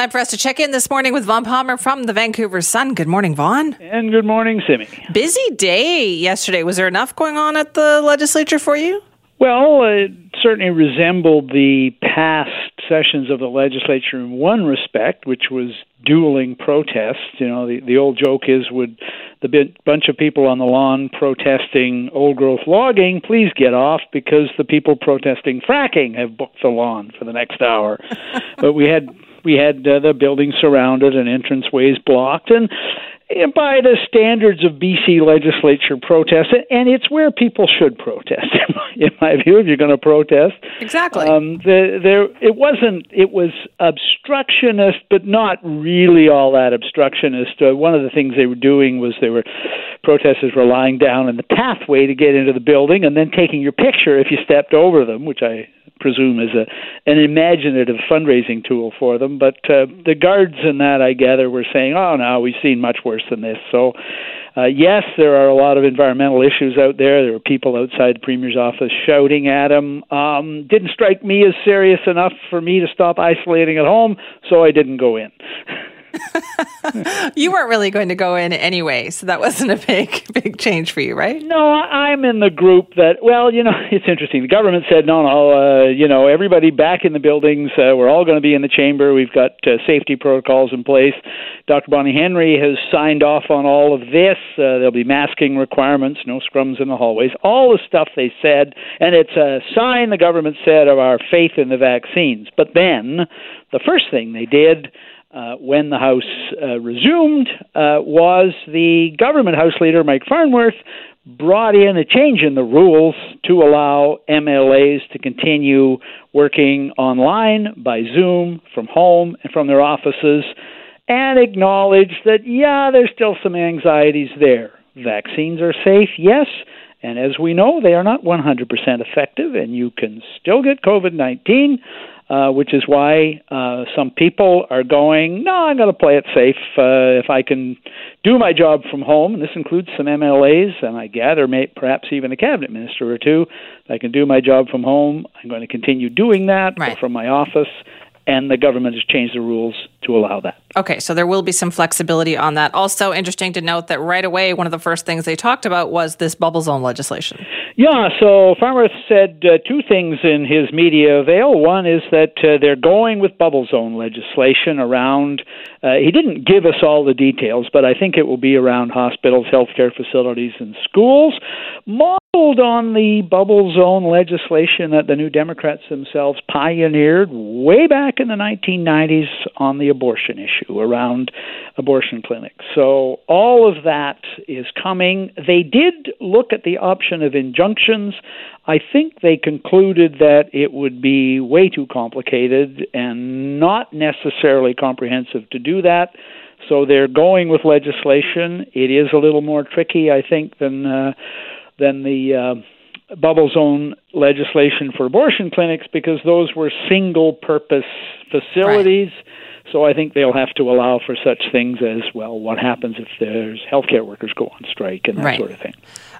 Time for us to check in this morning with Vaughn Palmer from the Vancouver Sun. Good morning, Vaughn. And good morning, Simi. Busy day yesterday. Was there enough going on at the legislature for you? Well, it certainly resembled the past sessions of the legislature in one respect, which was dueling protests. You know, the, the old joke is would the bit, bunch of people on the lawn protesting old growth logging please get off because the people protesting fracking have booked the lawn for the next hour. but we had we had uh, the building surrounded and entranceways blocked and by the standards of BC legislature protest, and it's where people should protest, in my view. If you're going to protest, exactly. Um, the, there, it wasn't. It was obstructionist, but not really all that obstructionist. Uh, one of the things they were doing was they were protesters were lying down in the pathway to get into the building, and then taking your picture if you stepped over them, which I presume is a an imaginative fundraising tool for them. But uh, the guards in that, I gather, were saying, "Oh no, we've seen much worse than this." So. Uh, yes, there are a lot of environmental issues out there. There were people outside the premier's office shouting at him. Um, didn't strike me as serious enough for me to stop isolating at home, so I didn't go in. you weren't really going to go in anyway, so that wasn't a big, big change for you, right? No, I'm in the group that. Well, you know, it's interesting. The government said, no, no, uh, you know, everybody back in the buildings. Uh, we're all going to be in the chamber. We've got uh, safety protocols in place. Dr. Bonnie Henry has signed off on all of this. Uh, there'll be masking requirements, no scrums in the hallways, all the stuff they said, and it's a sign the government said of our faith in the vaccines. But then, the first thing they did uh, when the House uh, resumed uh, was the government House leader, Mike Farnworth, brought in a change in the rules to allow MLAs to continue working online by Zoom from home and from their offices and acknowledged that, yeah, there's still some anxieties there. Vaccines are safe, yes. And as we know, they are not 100% effective, and you can still get COVID 19 uh, which is why uh, some people are going, no, I'm going to play it safe. Uh, if I can do my job from home, and this includes some MLAs, and I gather may, perhaps even a cabinet minister or two, I can do my job from home. I'm going to continue doing that right. from my office, and the government has changed the rules to allow that. Okay, so there will be some flexibility on that. Also, interesting to note that right away, one of the first things they talked about was this bubble zone legislation. Yeah, so Farnworth said uh, two things in his media avail. One is that uh, they're going with bubble zone legislation around, uh, he didn't give us all the details, but I think it will be around hospitals, healthcare facilities, and schools, modeled on the bubble zone legislation that the New Democrats themselves pioneered way back in the 1990s on the abortion issue around abortion clinics. So all of that is coming. They did look at the option of injunctions. I think they concluded that it would be way too complicated and not necessarily comprehensive to do that. So they're going with legislation. It is a little more tricky, I think, than uh, than the uh, bubble zone legislation for abortion clinics because those were single purpose facilities. Right. So I think they'll have to allow for such things as well. What happens if there's healthcare workers go on strike and that right. sort of thing.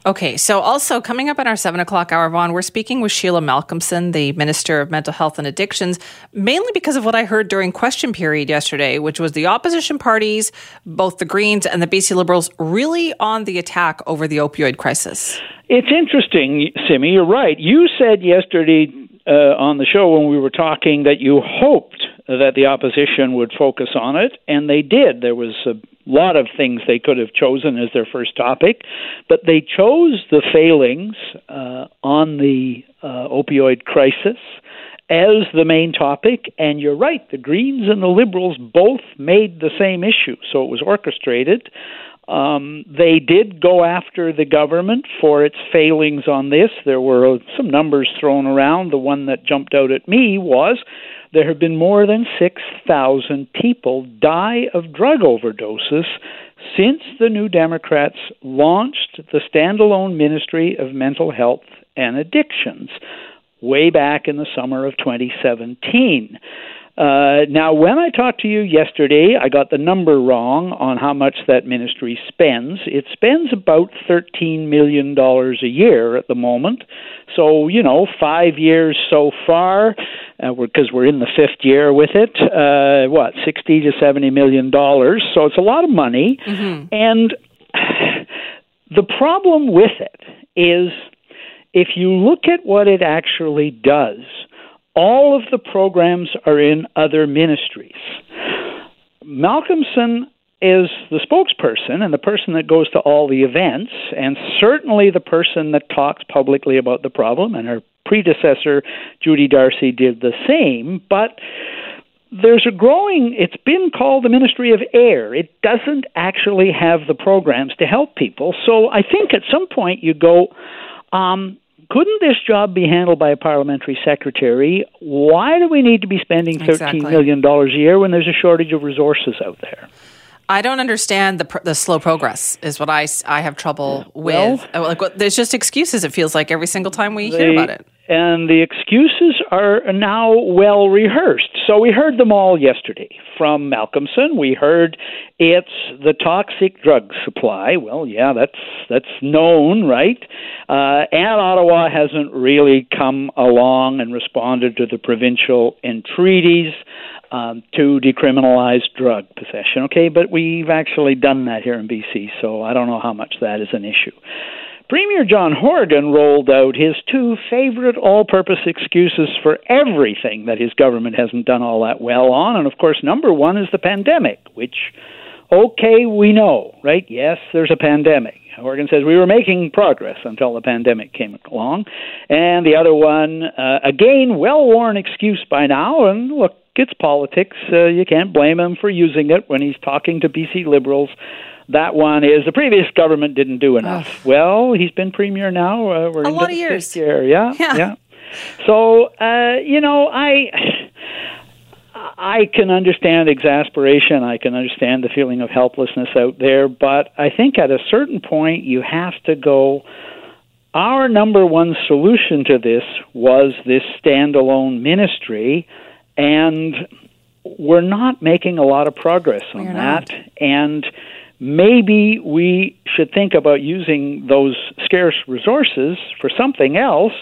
Okay, so also coming up in our seven o'clock hour, Vaughn, we're speaking with Sheila Malcolmson, the Minister of Mental Health and Addictions, mainly because of what I heard during question period yesterday, which was the opposition parties, both the Greens and the BC Liberals, really on the attack over the opioid crisis. It's interesting, Simi. You're right. You said yesterday uh, on the show when we were talking that you hoped that the opposition would focus on it, and they did. There was a lot of things they could have chosen as their first topic, but they chose the failings uh, on the uh, opioid crisis as the main topic. And you're right, the Greens and the Liberals both made the same issue, so it was orchestrated. Um, they did go after the government for its failings on this. There were some numbers thrown around. The one that jumped out at me was there have been more than 6,000 people die of drug overdoses since the New Democrats launched the standalone Ministry of Mental Health and Addictions way back in the summer of 2017. Uh, now, when I talked to you yesterday, I got the number wrong on how much that ministry spends. It spends about $13 million a year at the moment. So, you know, five years so far, because uh, we're, we're in the fifth year with it, uh, what, 60 to 70 million dollars. So it's a lot of money. Mm-hmm. And the problem with it is if you look at what it actually does, all of the programs are in other ministries. Malcolmson is the spokesperson and the person that goes to all the events, and certainly the person that talks publicly about the problem, and her predecessor, Judy Darcy, did the same. But there's a growing, it's been called the Ministry of Air. It doesn't actually have the programs to help people. So I think at some point you go, um, couldn't this job be handled by a parliamentary secretary? Why do we need to be spending thirteen exactly. million dollars a year when there's a shortage of resources out there? I don't understand the the slow progress. Is what I I have trouble with. Well, like what, there's just excuses. It feels like every single time we hear about it. And the excuses are now well rehearsed. So we heard them all yesterday from Malcolmson. We heard it's the toxic drug supply. Well, yeah, that's that's known, right? Uh, and Ottawa hasn't really come along and responded to the provincial entreaties um, to decriminalize drug possession. Okay, but we've actually done that here in BC, so I don't know how much that is an issue. Premier John Horgan rolled out his two favorite all purpose excuses for everything that his government hasn't done all that well on. And of course, number one is the pandemic, which, okay, we know, right? Yes, there's a pandemic. Horgan says we were making progress until the pandemic came along. And the other one, uh, again, well worn excuse by now. And look, it's politics. Uh, you can't blame him for using it when he's talking to BC Liberals. That one is the previous government didn't do enough. Well, he's been premier now. Uh, we're a lot of years. Year. Yeah, yeah, yeah. So uh, you know, I. I can understand exasperation. I can understand the feeling of helplessness out there, but I think at a certain point you have to go. Our number one solution to this was this standalone ministry and we're not making a lot of progress on we're that. Not. And maybe we should think about using those scarce resources for something else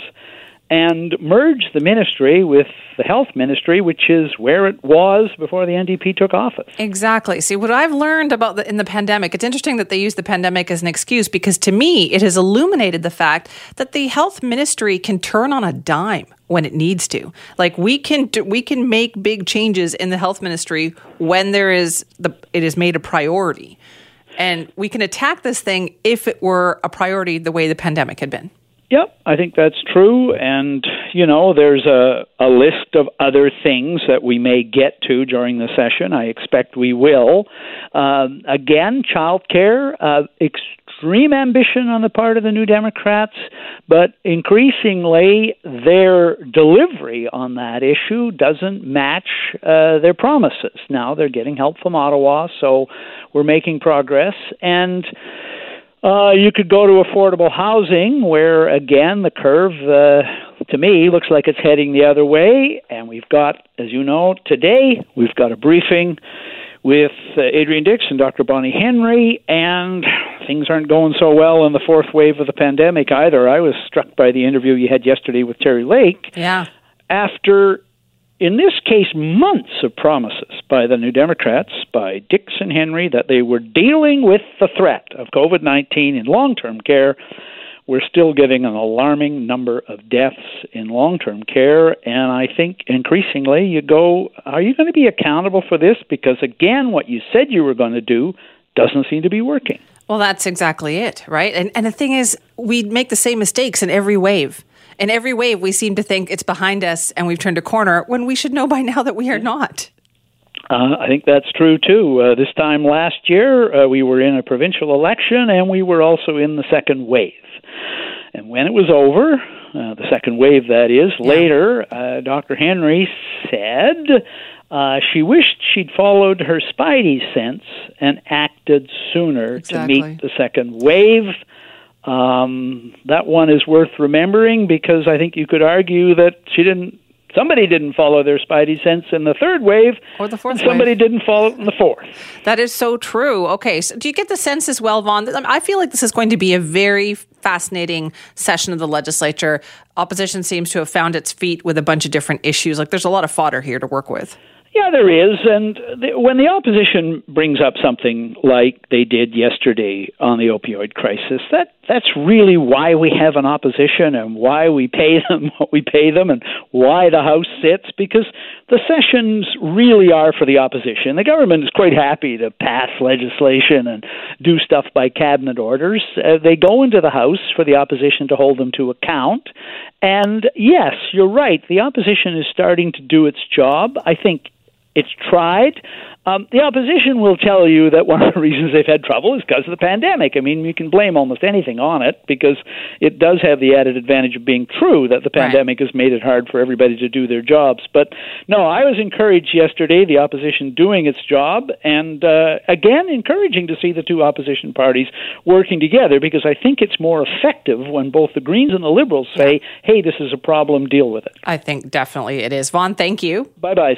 and merge the ministry with the health ministry, which is where it was before the NDP took office. Exactly. See, what I've learned about the, in the pandemic, it's interesting that they use the pandemic as an excuse because to me, it has illuminated the fact that the health ministry can turn on a dime when it needs to. Like we can we can make big changes in the health ministry when there is the it is made a priority. And we can attack this thing if it were a priority the way the pandemic had been. Yep, I think that's true. And, you know, there's a, a list of other things that we may get to during the session. I expect we will. Uh, again, child care, uh, extreme ambition on the part of the New Democrats, but increasingly their delivery on that issue doesn't match uh, their promises. Now they're getting help from Ottawa, so we're making progress. And, uh, you could go to affordable housing, where again the curve, uh, to me, looks like it's heading the other way. And we've got, as you know, today we've got a briefing with uh, Adrian Dix and Dr. Bonnie Henry, and things aren't going so well in the fourth wave of the pandemic either. I was struck by the interview you had yesterday with Terry Lake. Yeah. After in this case, months of promises by the New Democrats, by Dix and Henry, that they were dealing with the threat of COVID 19 in long term care. We're still getting an alarming number of deaths in long term care. And I think increasingly you go, are you going to be accountable for this? Because again, what you said you were going to do doesn't seem to be working. Well, that's exactly it, right? And, and the thing is, we make the same mistakes in every wave in every wave, we seem to think it's behind us and we've turned a corner when we should know by now that we are not. Uh, I think that's true too. Uh, this time last year, uh, we were in a provincial election and we were also in the second wave. And when it was over, uh, the second wave that is, yeah. later, uh, Dr. Henry said uh, she wished she'd followed her spidey sense and acted sooner exactly. to meet the second wave. Um, that one is worth remembering because I think you could argue that she didn't somebody didn't follow their spidey sense in the third wave, or the fourth. somebody wave. didn't follow it in the fourth. That is so true. Okay, so do you get the sense as well, Vaughn? I feel like this is going to be a very fascinating session of the legislature. Opposition seems to have found its feet with a bunch of different issues. Like there's a lot of fodder here to work with. Yeah, there is. And the, when the opposition brings up something like they did yesterday on the opioid crisis, that that's really why we have an opposition and why we pay them what we pay them and why the House sits because the sessions really are for the opposition. The government is quite happy to pass legislation and do stuff by cabinet orders. Uh, they go into the House for the opposition to hold them to account. And yes, you're right. The opposition is starting to do its job. I think it's tried. Um, the opposition will tell you that one of the reasons they've had trouble is because of the pandemic. I mean, you can blame almost anything on it because it does have the added advantage of being true that the pandemic right. has made it hard for everybody to do their jobs. But no, I was encouraged yesterday, the opposition doing its job, and uh, again, encouraging to see the two opposition parties working together because I think it's more effective when both the Greens and the Liberals say, hey, this is a problem, deal with it. I think definitely it is. Vaughn, thank you. Bye bye.